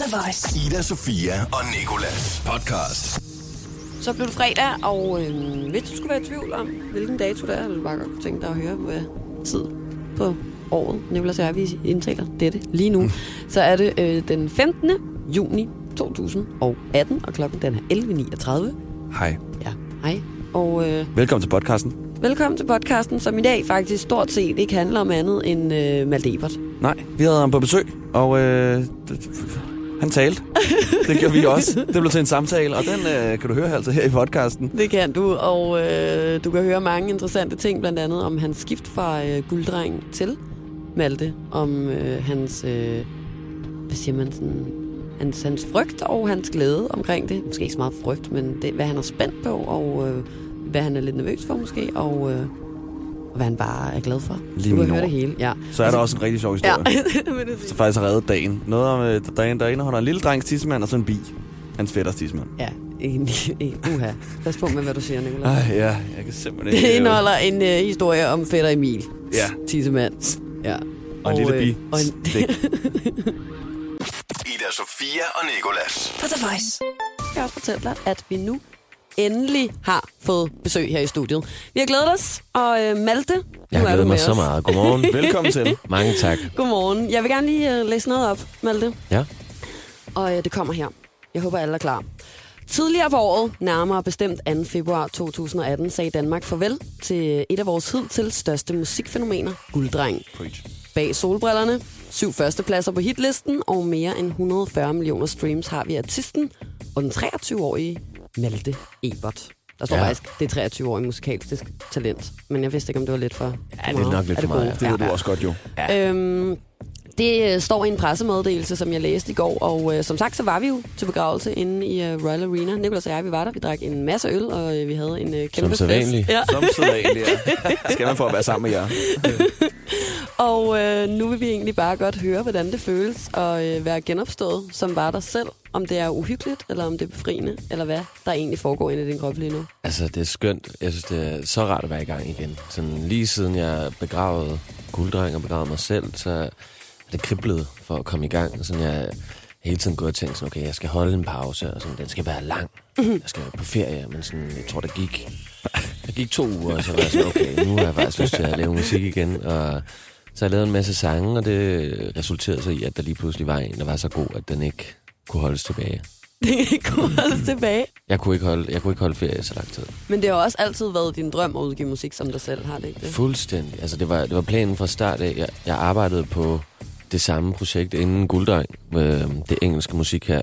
The Voice. Ida, Sofia og Nikolas podcast. Så blev det fredag, og øh, hvis du skulle være i tvivl om, hvilken dato det er, eller du bare godt kunne tænke dig at høre, hvad tid på året, Nicolas og jeg, vi indtaler dette lige nu, så er det øh, den 15. juni 2018, og klokken den er 11.39. Hej. Ja, hej. Og øh, Velkommen til podcasten. velkommen til podcasten, som i dag faktisk stort set ikke handler om andet end øh, Malte Ebert. Nej, vi havde ham på besøg, og øh, han talte. Det gjorde vi også. Det blev til en samtale, og den øh, kan du høre altså her i podcasten. Det kan du, og øh, du kan høre mange interessante ting, blandt andet om hans skift fra øh, gulddreng til Malte, om øh, hans, øh, hvad siger man sådan, hans, hans frygt og hans glæde omkring det. Måske ikke så meget frygt, men det, hvad han er spændt på, og øh, hvad han er lidt nervøs for måske, og, øh, og hvad han bare er glad for. Lige du kan høre det hele, ja. Så er der også en rigtig sjov Ja, historie, det som sige. faktisk har reddet dagen. Noget om øh, dagen, der indeholder en lille drengs tissemand og så en bi. Hans fætters tissemand. Ja, en, en, uha. Pas på med, hvad du siger, Nicolai. Ej, ja, jeg kan simpelthen ikke... Det indeholder en øh, historie om fætter Emil. Ja. Tissemand. Ja. Og en lille bi. og en. Ida, Sofia og Nikolas. På The Voice. Jeg kan også fortælle dig, at vi nu endelig har fået besøg her i studiet. Vi har glædet os, og øh, Malte, Jeg nu er glæder du mig med så os. meget. Godmorgen. Velkommen til. Mange tak. Godmorgen. Jeg vil gerne lige øh, læse noget op, Malte. Ja. Og øh, det kommer her. Jeg håber, alle er klar. Tidligere på året, nærmere bestemt 2. februar 2018, sagde Danmark farvel til et af vores hidtil største musikfænomener, Gulddreng. Preach. Bag solbrillerne, syv førstepladser på hitlisten og mere end 140 millioner streams har vi artisten og den 23-årige Malte Ebert. Der står ja. Ja. faktisk, det er 23-årig musikalsk talent. Men jeg vidste ikke, om det var lidt for Ja, det er nok lidt for meget, gode? Det ved du også godt jo. Øhm, det øh, står i en pressemeddelelse, som jeg læste i går, og øh, som sagt, så var vi jo til begravelse inde i øh, Royal Arena. Nicolas og jeg, vi var der, vi drak en masse øl, og øh, vi havde en øh, kæmpe fest. sædvanligt. Ja. Som sædvanligt, ja. Skal man for at være sammen med jer. Og øh, nu vil vi egentlig bare godt høre, hvordan det føles at øh, være genopstået, som var der selv. Om det er uhyggeligt, eller om det er befriende, eller hvad der egentlig foregår inde i din krop lige nu. Altså, det er skønt. Jeg synes, det er så rart at være i gang igen. Sådan, lige siden jeg begravede gulddreng og begravede mig selv, så er det kriblet for at komme i gang. Sådan, jeg hele tiden gået og tænkt sådan, okay, jeg skal holde en pause, og sådan, den skal være lang. Jeg skal på ferie, men sådan, jeg tror, det gik, der gik to uger, og så var jeg sådan, okay, nu har jeg faktisk lyst til at lave musik igen, og så jeg lavet en masse sange, og det resulterede så i, at der lige pludselig var en, der var så god, at den ikke kunne holdes tilbage. Det kunne holdes tilbage. Jeg kunne ikke holde, jeg kunne ikke holde ferie så lang tid. Men det har også altid været din drøm at udgive musik som dig selv, har det ikke det? Fuldstændig. Altså, det var, det var planen fra start af. Jeg, jeg arbejdede på det samme projekt inden Gulddreng, øh, det engelske musik her,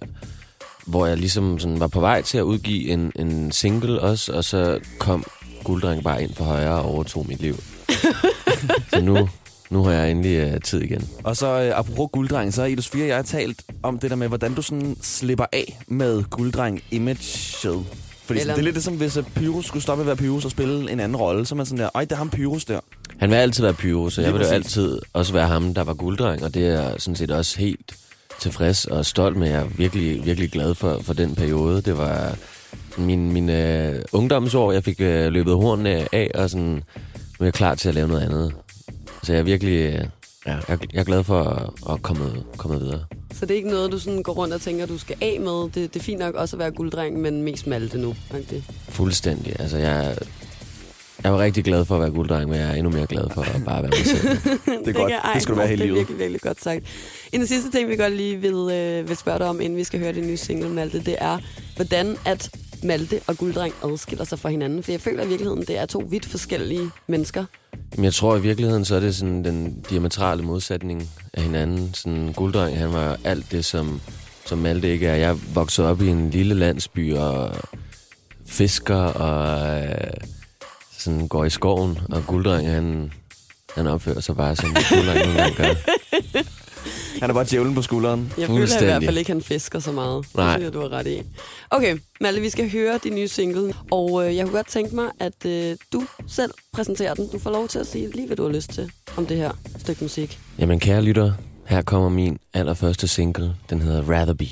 hvor jeg ligesom sådan var på vej til at udgive en, en single også, og så kom Gulddreng bare ind for højre og overtog mit liv. så nu, nu har jeg endelig øh, tid igen. Og så øh, apropos gulddreng, så har Sofia og jeg har talt om det der med, hvordan du sådan slipper af med gulddreng-imaget. Fordi Eller- sådan, det er lidt ligesom, hvis øh, Pyrus skulle stoppe med at være Pyrus og spille en anden rolle, så er man sådan der, ej, det er ham Pyrus der. Han vil altid være pyro, så Lige jeg vil jo altid også være ham, der var gulddreng, og det er sådan set også helt tilfreds og stolt med. Jeg er virkelig, virkelig glad for, for den periode. Det var min, min øh, ungdomsår, jeg fik øh, løbet hornene af, og sådan, nu er jeg klar til at lave noget andet. Så jeg er virkelig, øh, ja, jeg, jeg er glad for at, at komme, komme videre. Så det er ikke noget, du sådan går rundt og tænker, du skal af med. Det, det er fint nok også at være gulddreng, men mest Malte nu. faktisk. Fuldstændig. Altså, jeg, jeg var rigtig glad for at være gulddreng, men jeg er endnu mere glad for at bare være mig selv. Det er godt. ej, Det skal du være hele Det er livet. virkelig, virkelig godt sagt. En af sidste ting, vi godt lige vil, øh, vil spørge dig om, inden vi skal høre det nye single, Malte, det er, hvordan at Malte og Gulddreng adskiller sig fra hinanden. For jeg føler i virkeligheden, det er to vidt forskellige mennesker. Men jeg tror i virkeligheden, så er det sådan den diametrale modsætning af hinanden. Sådan gulddreng, han var alt det, som, som Malte ikke er. Jeg voksede op i en lille landsby og fisker og øh, sådan går i skoven. Og gulddreng, han, han opfører sig bare som gulddreng nogle gange gør. Han er bare djævlen på skulderen. Jeg føler i hvert fald ikke, han fisker så meget. Det Nej. synes jeg, du har ret i. Okay, Malte, vi skal høre din nye single. Og øh, jeg kunne godt tænke mig, at øh, du selv præsenterer den. Du får lov til at sige lige, hvad du har lyst til om det her stykke musik. Jamen kære lytter, her kommer min allerførste single. Den hedder Rather Be.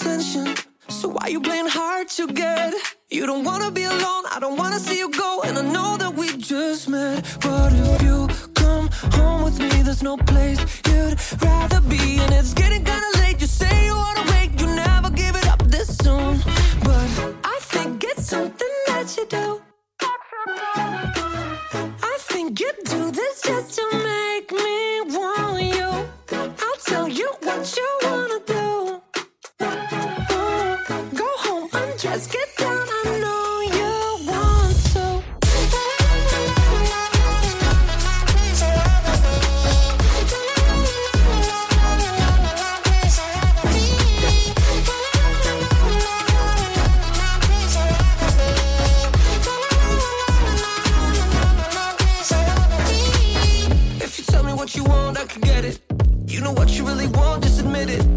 Attention, so why you playing hard to get? You don't wanna be alone, I don't wanna see you go, and I know that we just met. But if you come home with me, there's no place you'd rather be, and it's getting kinda late. You say you wanna wait, you never give it up this soon. But know what you really want, just admit it.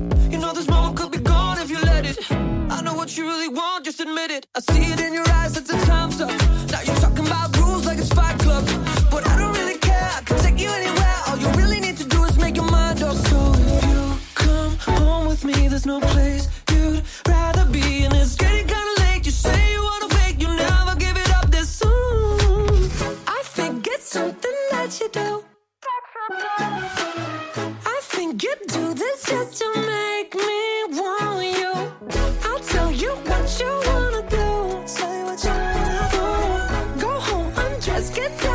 Let's get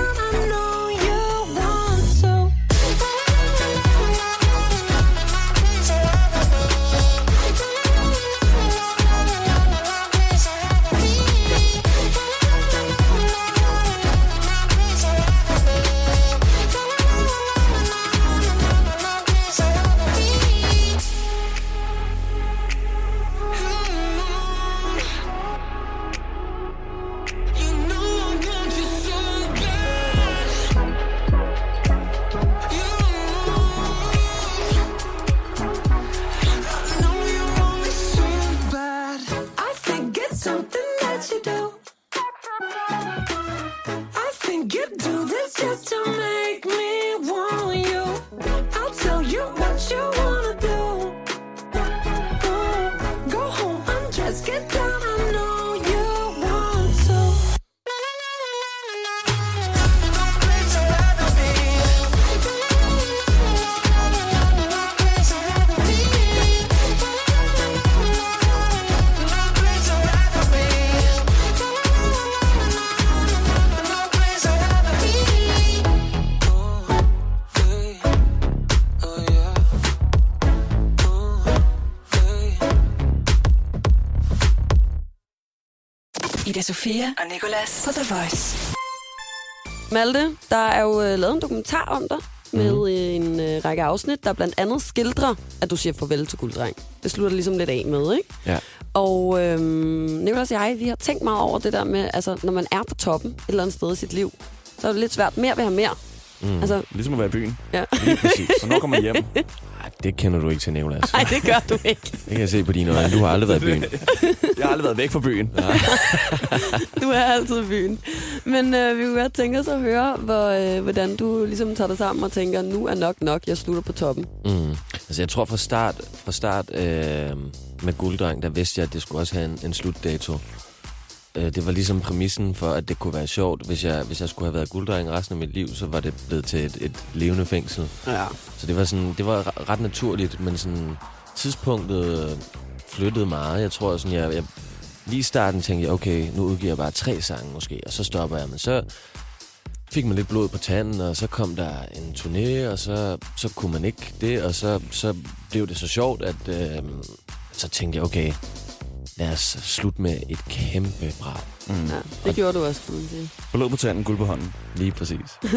Ida Sofia og Nicolas på The Voice. Malte, der er jo øh, lavet en dokumentar om dig med mm. en øh, række afsnit, der blandt andet skildrer, at du siger farvel til gulddreng. Det slutter ligesom lidt af med, ikke? Ja. Og øhm, Nicolas og jeg, vi har tænkt meget over det der med, altså når man er på toppen et eller andet sted i sit liv, så er det lidt svært. Mere vil have mere. Mm. Altså, Ligesom at være i byen. ja. Lige præcis. Så når kommer man hjem. Det kender du ikke til, Nicolas. Nej, det gør du ikke. Det kan jeg se på dine øjne. Du har aldrig været i byen. Jeg har aldrig været væk fra byen. Du er altid i byen. Men øh, vi kunne godt tænke os at høre, hvor, øh, hvordan du ligesom tager dig sammen og tænker, nu er nok nok, jeg slutter på toppen. Mm. Altså, jeg tror fra start, fra start øh, med Gulddreng, der vidste jeg, at det skulle også have en, en slutdato. Øh, det var ligesom præmissen for, at det kunne være sjovt. Hvis jeg, hvis jeg skulle have været gulddreng resten af mit liv, så var det blevet til et, et levende fængsel. Ja. Så det var, sådan, det var re- ret naturligt, men sådan, tidspunktet flyttede meget. Jeg tror, sådan, jeg, jeg, lige i starten tænkte jeg, okay, nu udgiver jeg bare tre sange måske, og så stopper jeg. Men så fik man lidt blod på tanden, og så kom der en turné, og så, så kunne man ikke det, og så, så blev det så sjovt, at øh, så tænkte jeg, okay, lad os slutte med et kæmpe brag. Mm. ja. Det gjorde du også, kan man sige. Blod på tanden, guld på hånden. Lige præcis.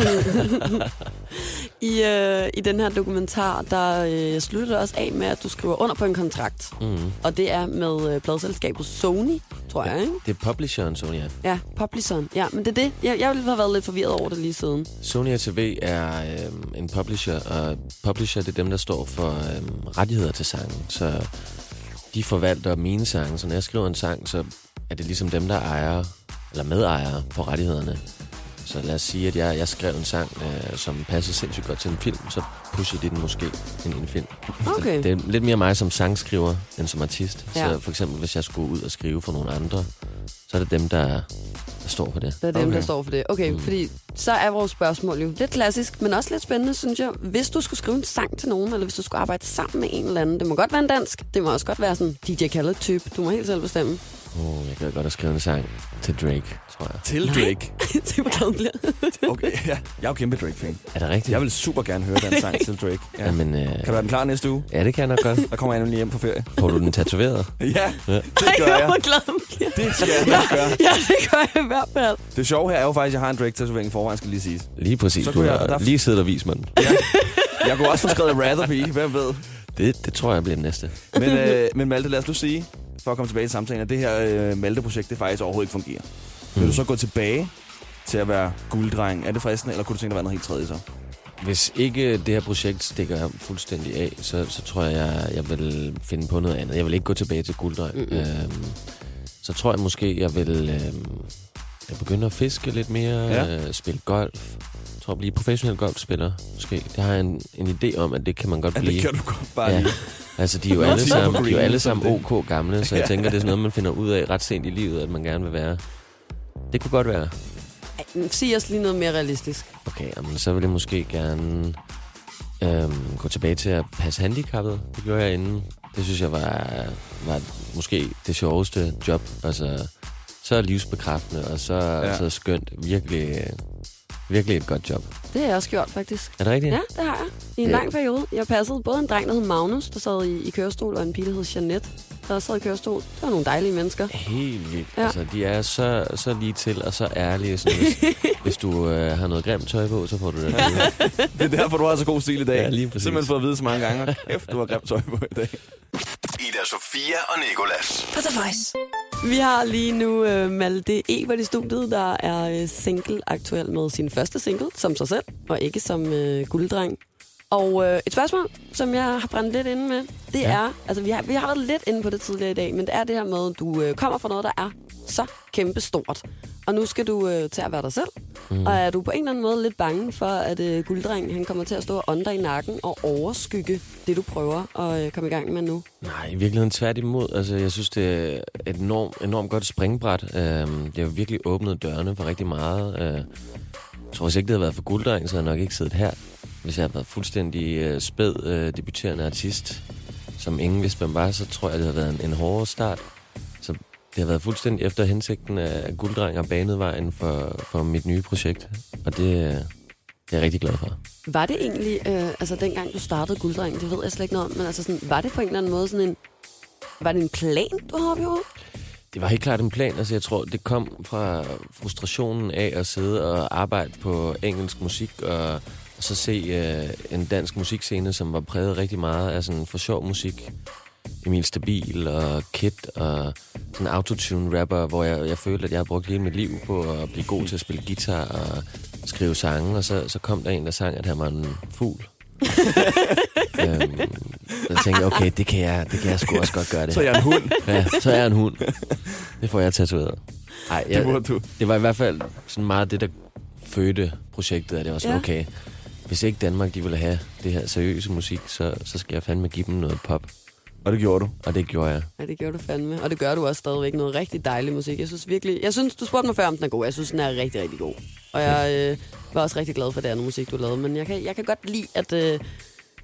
I, øh, I den her dokumentar, der øh, slutter det også af med, at du skriver under på en kontrakt. Mm. Og det er med øh, pladselskabet Sony, tror jeg, ikke? Det er publisheren Sony. Ja, Publisheren. Ja, men det er det. Jeg, jeg ville have været lidt forvirret over det lige siden. Sony ATV er øh, en publisher, og publisher det er dem, der står for øh, rettigheder til sangen. Så de forvalter mine sange, så når jeg skriver en sang, så er det ligesom dem, der ejer, eller medejer på rettighederne. Så lad os sige, at jeg, jeg skrev en sang, øh, som passer sindssygt godt til en film, så pusher de den måske ind i en film. Okay. Det er lidt mere mig som sangskriver, end som artist. Ja. Så for eksempel, hvis jeg skulle ud og skrive for nogle andre, så er det dem, der, der står for det. Det er dem, okay. Okay. der står for det. Okay, mm. fordi så er vores spørgsmål jo lidt klassisk, men også lidt spændende, synes jeg. Hvis du skulle skrive en sang til nogen, eller hvis du skulle arbejde sammen med en eller anden, det må godt være en dansk, det må også godt være sådan DJ Khaled-type. Du må helt selv bestemme. Oh, jeg kan godt have skrevet en sang til Drake, tror jeg. Til Drake. Hvor glad han bliver. Okay, ja. Jeg er jo kæmpe Drake-fan. Er det rigtigt? Jeg vil super gerne høre den sang til Drake. Ja. Jamen, øh, Kan du være den klar næste uge? ja, det kan jeg nok godt. Der kommer jeg nemlig hjem på ferie. Får du den tatoveret? Ja, Ja. det Ej, gør jeg. hvor glad han bliver. Det skal jeg nok gøre. Ja, det gør jeg i hvert fald. Det sjove her er jo faktisk, at jeg har en Drake-tatovering i forvejen, skal lige siges. Lige præcis. Så Du jeg- har der- lige siddet og vist mig den. Ja. Jeg kunne også få skrevet Rather Be, hvem ved. Det, det tror jeg bliver den næste. Men, øh, men Malte, lad os nu sige, for at komme tilbage til samtalen, at det her øh, Malte-projekt, det faktisk overhovedet ikke fungerer. Vil Mm. du så gå tilbage til at være gulddreng? Er det fristende, eller kunne du tænke dig at være noget helt tredje så? Hvis ikke det her projekt stikker fuldstændig af, så, så tror jeg, jeg, jeg vil finde på noget andet. Jeg vil ikke gå tilbage til gulddreng. Mm-mm. Øhm, så tror jeg måske, jeg vil øhm, jeg begynde at fiske lidt mere, Ja. øh, spille golf. Jeg tror, at blive professionel golfspiller, måske. Det har jeg en, en idé om, at det kan man godt Ja, blive. det kan du godt bare Ja. Altså, de er jo alle sammen, de er jo alle sammen OK gamle, så jeg Ja. tænker, det er sådan noget, man finder ud af ret sent i livet, at man gerne vil være. Det kunne godt være. Sig os lige noget mere realistisk. Okay, jamen, så vil jeg måske gerne øhm, gå tilbage til at passe handicappet. Det gjorde jeg inden. Det synes jeg var, var måske det sjoveste job. Altså, så livsbekræftende, og så, Ja. så skønt. Virkelig, virkelig et godt job. Det har jeg også gjort, faktisk. Er det rigtigt? Ja, det har jeg. I en Ja. lang periode. Jeg passede både en dreng, der hed Magnus, der sad i, i kørestol, og en pige, der hed Jeanette, der også sad i kørestol. Det var nogle dejlige mennesker. Helt vildt. Ja. Altså, de er så, så lige til og så ærlige. Sådan, hvis, hvis du øh, har noget grimt tøj på, så får du det. Ja. Det er derfor, du har så god stil i dag. Ja, lige præcis. Simpelthen fået at vide så mange gange. Kæft, du har grimt tøj på i dag. Ida Sofia og Nikolas. På The Voice. Vi har lige nu øh, Malte Ebert i studiet, der er øh, single aktuel med sin første single, som sig selv, og ikke som øh, gulddreng. Og uh, et spørgsmål, som jeg har brændt lidt inde med, det ja. Er, altså vi har, vi har været lidt inde på det tidligere i dag, men det er det her med, at du uh, kommer fra noget, der er så kæmpe stort. Og nu skal du uh, til at være dig selv. Mm. Og er du på en eller anden måde lidt bange for, at uh, gulddrengen han kommer til at stå under i nakken og overskygge det, du prøver at uh, komme i gang med nu? Nej, i virkeligheden tværtimod. Altså, jeg synes, det er et enormt, enormt godt springbræt. Øhm, det har virkelig åbnet dørene for rigtig meget. Øh, jeg tror, hvis ikke det havde været for gulddreng, så havde jeg nok ikke siddet her. Hvis jeg havde været fuldstændig øh, spæd øh, debuterende artist, som ingen vidste, hvem var, så tror jeg, det havde været en, en hårdere start. Så det har været fuldstændig efter hensigten af at gulddreng og banet vejen for, for mit nye projekt. Og det, øh, det er jeg rigtig glad for. Var det egentlig, øh, altså dengang du startede Gulddreng, det ved jeg slet ikke noget om, men altså sådan, var det på en eller anden måde sådan en, var det en plan, du havde op i hovedet? Det var helt klart en plan. Altså, jeg tror, det kom fra frustrationen af at sidde og arbejde på engelsk musik, og, og så se øh, en dansk musikscene, som var præget rigtig meget af sådan for sjov musik. Emil Stabil og Kid og sådan autotune-rapper, hvor jeg, jeg følte, at jeg havde brugt hele mit liv på at blive god til at spille guitar og skrive sange, og så, så kom der en, der sang, at han var en fugl. øhm, så tænkte jeg, okay, det kan jeg, det kan jeg sgu også godt gøre det. Så er jeg en hund. Ja, så er jeg en hund. Det får jeg tatoveret. Ej, Det burde du. det var i hvert fald sådan meget det, der fødte projektet, at det var sådan, ja. okay, hvis ikke Danmark de ville have det her seriøse musik, så, så skal jeg fandme give dem noget pop. Og det gjorde du. Og det gjorde jeg. Ja, det gjorde du fandme. Og det gør du også stadigvæk noget rigtig dejlig musik. Jeg synes virkelig... Jeg synes, du spurgte mig før, om den er god. Jeg synes, den er rigtig, rigtig god. Og jeg øh, var også rigtig glad for det andet musik, du lavede. Men jeg kan, jeg kan godt lide, at... Øh,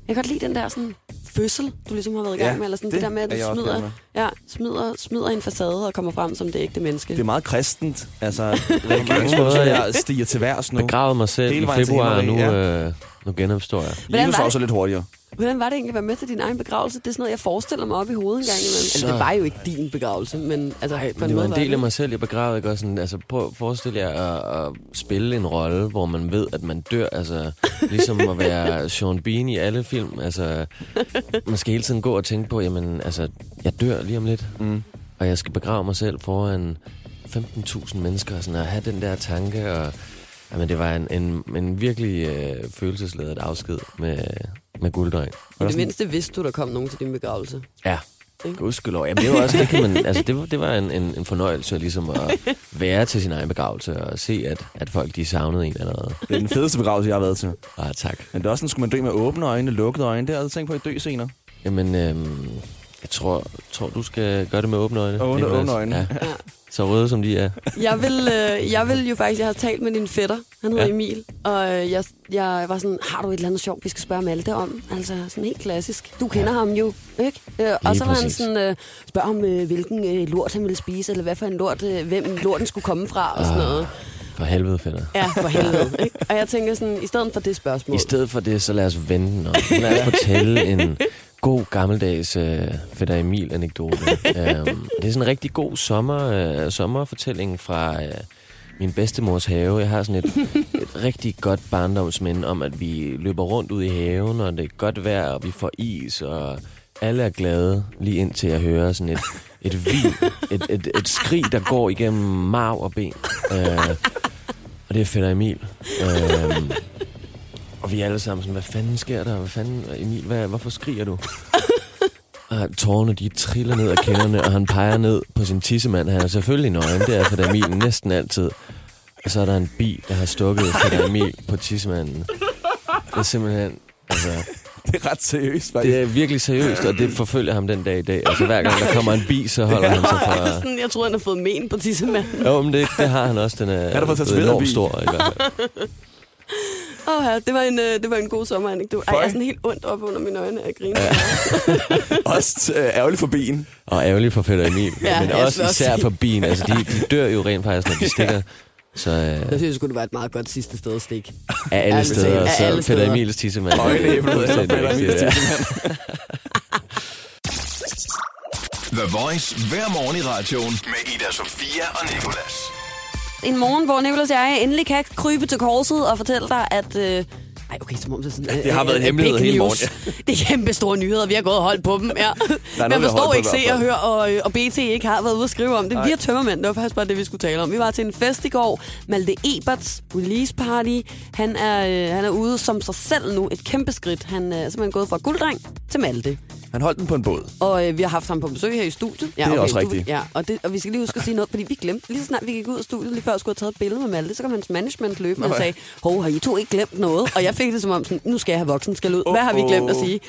jeg kan godt lide den der sådan fødsel, du ligesom har været i gang Ja, med. Eller sådan det det, det der med, at er du smider, ja, smider, smider en facade og kommer frem som det ægte menneske. Det er meget kristent. Altså, mange mange måder, ja. jeg stiger til værs nu. Begravet mig selv Hele i februar, og nu, himmelriget, øh, nu genopstår jeg. Hvordan Jesus var er det? også lidt hurtigere. Hvordan var det egentlig at være med til din egen begravelse? Det er sådan noget, jeg forestiller mig op i hovedet en gang imellem. Altså, Så- det var jo ikke din begravelse, men altså, på men en det var en del af mig selv, jeg begravede. Ikke? Og sådan, altså, prøv at forestille jer at, at spille en rolle, hvor man ved, at man dør. Altså, ligesom at være Sean Bean i alle film. Altså, man skal hele tiden gå og tænke på, jamen, altså, jeg dør lige om lidt. Mm. Og jeg skal begrave mig selv foran 15.000 mennesker. Og sådan, at have den der tanke. Og, jamen, det var en, en, en virkelig øh, følelsesladet afsked med, med gulddreng. I det mindste vidste du, der kom nogen til din begravelse. Ja, gudskelov. Jamen, det var også, det kan man, altså, det var, det var en, en, en fornøjelse ligesom at være til sin egen begravelse og se, at, at folk de savnede en allerede. Det er den fedeste begravelse, jeg har været til. Ah, tak. Men det er også sådan, skulle man dø med åbne øjne, lukkede øjne. Det har jeg aldrig tænkt på i dø senere. Jamen, øhm, jeg tror, tror, du skal gøre det med åbne øjne. Åbne- åbne øjne. Ja. Ja. Så røde som de er. Jeg vil, øh, jeg vil jo faktisk, jeg har talt med din fætter, han hedder Ja. Emil, og øh, jeg, jeg var sådan, har du et eller andet sjovt, vi skal spørge Malte om? Altså sådan helt klassisk. Du kender ja. ham jo, ikke? Øh, og så var han præcis. sådan, øh, spørg om, øh, hvilken øh, lort han ville spise, eller hvad for en lort, øh, hvem lorten skulle komme fra, og sådan noget. For helvede, fætter. Ja, for helvede. Ikke? Og jeg tænker sådan, i stedet for det spørgsmål, I stedet for det, så lad os vende den om. Lad os fortælle en god gammeldags uh, Fætter Emil-anekdote. um, det er sådan en rigtig god sommer, uh, sommerfortælling fra uh, min bedstemors have. Jeg har sådan et, et rigtig godt barndomsminde om, at vi løber rundt ud i haven, og det er godt vejr, og vi får is, og alle er glade, lige indtil jeg hører sådan et, et vin, et, et, et skrig, der går igennem marv og ben. Øh, og det er Fætter Emil. Øh, og vi er alle sammen sådan, hvad fanden sker der? Hvad fanden, Emil, hvad, hvorfor skriger du? og tårerne, de triller ned af kenderne, og han peger ned på sin tissemand. Han er selvfølgelig nøgen, det er Fætter Emil næsten altid. Og så er der en bi, der har stukket Fætter Emil på tissemanden. Det er simpelthen, altså, Det er ret seriøst, faktisk. det er virkelig seriøst, og det forfølger ham den dag i dag. Altså hver gang der kommer en bi, så holder han sig fra... sådan, jeg tror, han har fået men på tissemanden. Jo, men det, det har han også. Den er, Han har fået tatoveret enormt stor i hvert fald. Åh ja, det var en, øh, det var en god sommeranekdote. Ej, jeg er sådan helt ondt op under mine øjne af griner. Ja. Også øh, ærgerligt for ben. Og ærgerligt for Fætter Emil, Ja, men også især for bien. Altså, de, de dør jo rent faktisk, når de stikker. Så øh, Jeg synes, det skulle være et meget godt sidste sted at stikke. af alle steder, af så alle steder. Emils tissemand. Øjenæblet eller Fætter Emils tissemand. The Voice hver morgen i radioen med Ida Sofia og Nicolas. En morgen, hvor Nicolas og jeg endelig kan krybe til korset og fortælle dig, at... Øh, ej, okay, som om det er sådan... det har været en øh, hemmelighed hele morgen, Det er kæmpe store nyheder, vi har gået og holdt på dem, ja. vi jeg forstår ikke, se og høre, og, øh, og BT ikke har været ude at skrive om det. Vi har tømmermænd, det var faktisk bare det, vi skulle tale om. Vi var til en fest i går, Malte Eberts release party. Han er, øh, han er ude som sig selv nu, et kæmpe skridt. Han er simpelthen gået fra gulddreng til Malte. Han holdt den på en båd. Og øh, vi har haft ham på besøg her i studiet. Ja, Det er også du- rigtigt. Ja, og, det, og vi skal lige huske at sige noget, fordi vi glemte, lige så snart vi gik ud af studiet, lige før jeg skulle have taget et billede med Malte, så kom hans management løbende og ja. sagde, hov, har I to ikke glemt noget? Og jeg fik det som om, sådan, nu skal jeg have voksen skal ud. Hvad har vi glemt at sige?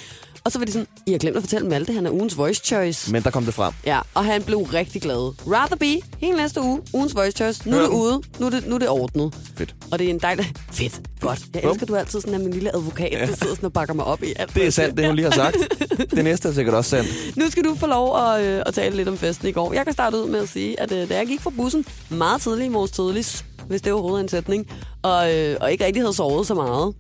Og så var de sådan, I har glemt at fortælle Malte, han er ugens voice choice. Men der kom det frem. Ja, og han blev rigtig glad. Rather be, hele næste uge, ugens voice choice. Nu er det ude, nu er det, nu er det ordnet. Fedt. Og det er en dejlig... Fedt. Godt. Jeg elsker, du altid sådan er min lille advokat, der sidder sådan og bakker mig op i alt. Det er sandt, det hun lige har sagt. Det fest er sikkert også sandt. Nu skal du få lov at, øh, at tale lidt om festen i går. Jeg kan starte ud med at sige, at øh, da jeg gik fra bussen meget tidligt i morges tidligt, hvis det overhovedet er en sætning, og, øh, og ikke rigtig havde sovet så meget,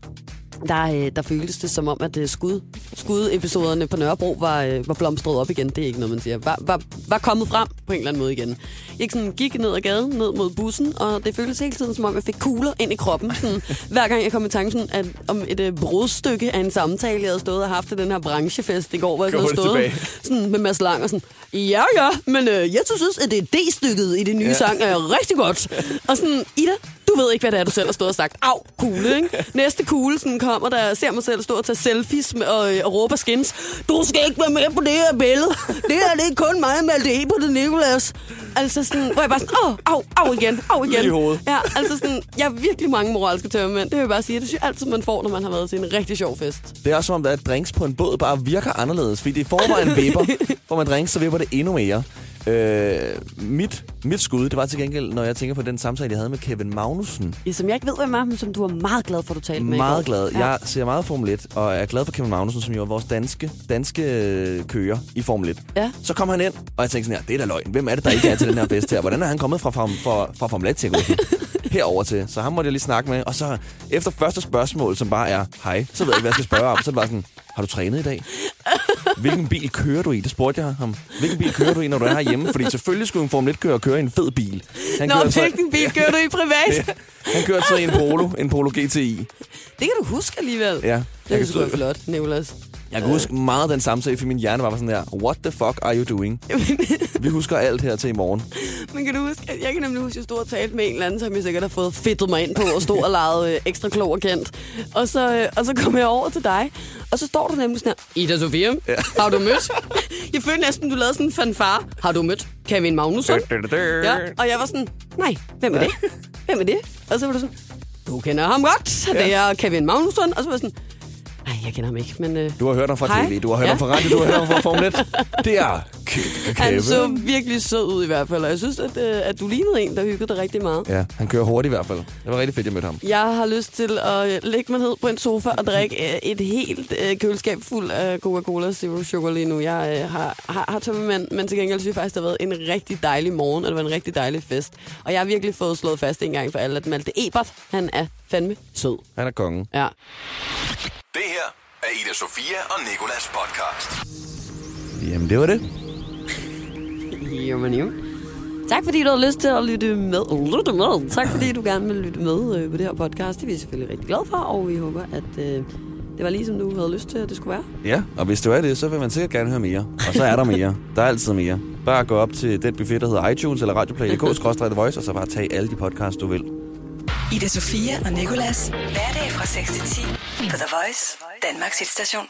der, øh, der føltes det som om, at øh, skud, skudepisoderne på Nørrebro var, øh, var blomstret op igen. Det er ikke noget, man siger. Var, var, var kommet frem på en eller anden måde igen. Jeg sådan, gik ned ad gaden, ned mod bussen, og det føltes hele tiden som om, jeg fik kugler ind i kroppen. Sådan, hver gang jeg kom i tanke sådan, at, om et øh, brudstykke af en samtale, jeg havde stået og haft til den her branchefest i går, hvor jeg havde stået tilbage. sådan med Mads Lang og sådan, ja ja, men øh, jeg synes, at det D-stykket i det nye ja. sang er rigtig godt. Og sådan, Ida, du ved ikke, hvad det er, du selv har stået og sagt. Au, kugle, ikke? Næste kugle sådan kommer, der ser mig selv stå og tage selfies med, og, og råbe skins. Du skal ikke være med på det her billede. Det her, det er kun mig Malte E. på det, Nicolas. Altså sådan, hvor jeg bare sådan, åh, au, au igen, au igen. Lige i hovedet. Ja, altså sådan, jeg har virkelig mange moralske tømmermænd. Det vil jeg bare sige. Det synes jeg altid, man får, når man har været til en rigtig sjov fest. Det er også som om, at drinks på en båd bare virker anderledes. Fordi det i forvejen vipper. Får man drinks, så vipper det endnu mere. Øh, mit, mit skud, det var til gengæld, når jeg tænker på den samtale, jeg havde med Kevin Magnussen. Ja, som jeg ikke ved, hvem er, men som du er meget glad for, at du talte med Meget glad. Ja. Jeg ser meget Formel 1, og er glad for Kevin Magnussen, som jo er vores danske, danske øh, kører i Formel 1. Ja. Så kom han ind, og jeg tænkte sådan her, det er da løgn. Hvem er det, der ikke er til den her fest her? Hvordan er han kommet fra, fra, fra, fra Formel 1 til herover til? Så ham måtte jeg lige snakke med. Og så efter første spørgsmål, som bare er, hej, så ved jeg ikke, hvad jeg skal spørge om. Så bare sådan, har du trænet i dag? Hvilken bil kører du i? Det spurgte jeg ham. Hvilken bil kører du i, når du er herhjemme? Fordi selvfølgelig skulle en Formel 1-kører køre i en fed bil. Han Nå, kørte så- hvilken bil kører du i privat? Ja, han kørte så i en Polo, en Polo GTI. Det kan du huske alligevel. Ja. Det er sgu flot, Nicolas. Jeg kan huske meget den samtale, for min hjerne var sådan der, what the fuck are you doing? Vi husker alt her til i morgen. Men kan du huske, at jeg kan nemlig huske, at jeg stod og talte med en eller anden, som jeg sikkert har fået fedtet mig ind på og stod og leget øh, ekstra klog og kendt. Og så, øh, og så kom jeg over til dig, og så står du nemlig sådan her, Ida Sofia, ja. har du mødt? Jeg følte næsten, du lavede sådan en fanfare. Har du mødt Kevin Magnusson? Ja, og jeg var sådan, nej, hvem er det? Hvem er det? Og så var du sådan, du kender ham godt, det er Kevin Magnusson. Og så var jeg sådan, Ej, jeg kender ham ikke, men... Øh, Du har hørt ham fra Hej. tv, du har hørt Ja. ham fra radio, du har hørt ham fra Formel 1. Det er Kæmpe han så virkelig sød ud i hvert fald, og jeg synes, at, øh, at du lignede en, der hyggede dig rigtig meget. Ja, han kører hurtigt i hvert fald. Det var rigtig fedt, jeg mødte ham. Jeg har lyst til at øh, lægge mig ned på en sofa og drikke øh, et helt øh, køleskab fuld af Coca-Cola Zero Sugar lige nu. Jeg øh, har, har, har tømmermænd, men til gengæld synes jeg faktisk, det har været en rigtig dejlig morgen, og det var en rigtig dejlig fest. Og jeg har virkelig fået slået fast en gang for alle, at Malte Ebert, han er fandme sød. Han er kongen. Ja. Det her er Ida Sofia og Nikolas podcast. Jamen, det var det. Jamen jo. Tak fordi du har lyst til at lytte med. Lytte med. Tak fordi du gerne vil lytte med øh, på det her podcast. Det er vi selvfølgelig rigtig glade for, og vi håber, at øh, det var lige som du havde lyst til, at det skulle være. Ja, og hvis det er det, så vil man sikkert gerne høre mere. Og så er der mere. Der er altid mere. Bare gå op til den buffet, der hedder iTunes eller radioplay.dk, voice og så bare tag alle de podcasts, du vil. Ida Sofia og Nicolas. Hverdag fra 6 til 10 på The Voice, Danmarks hitstation.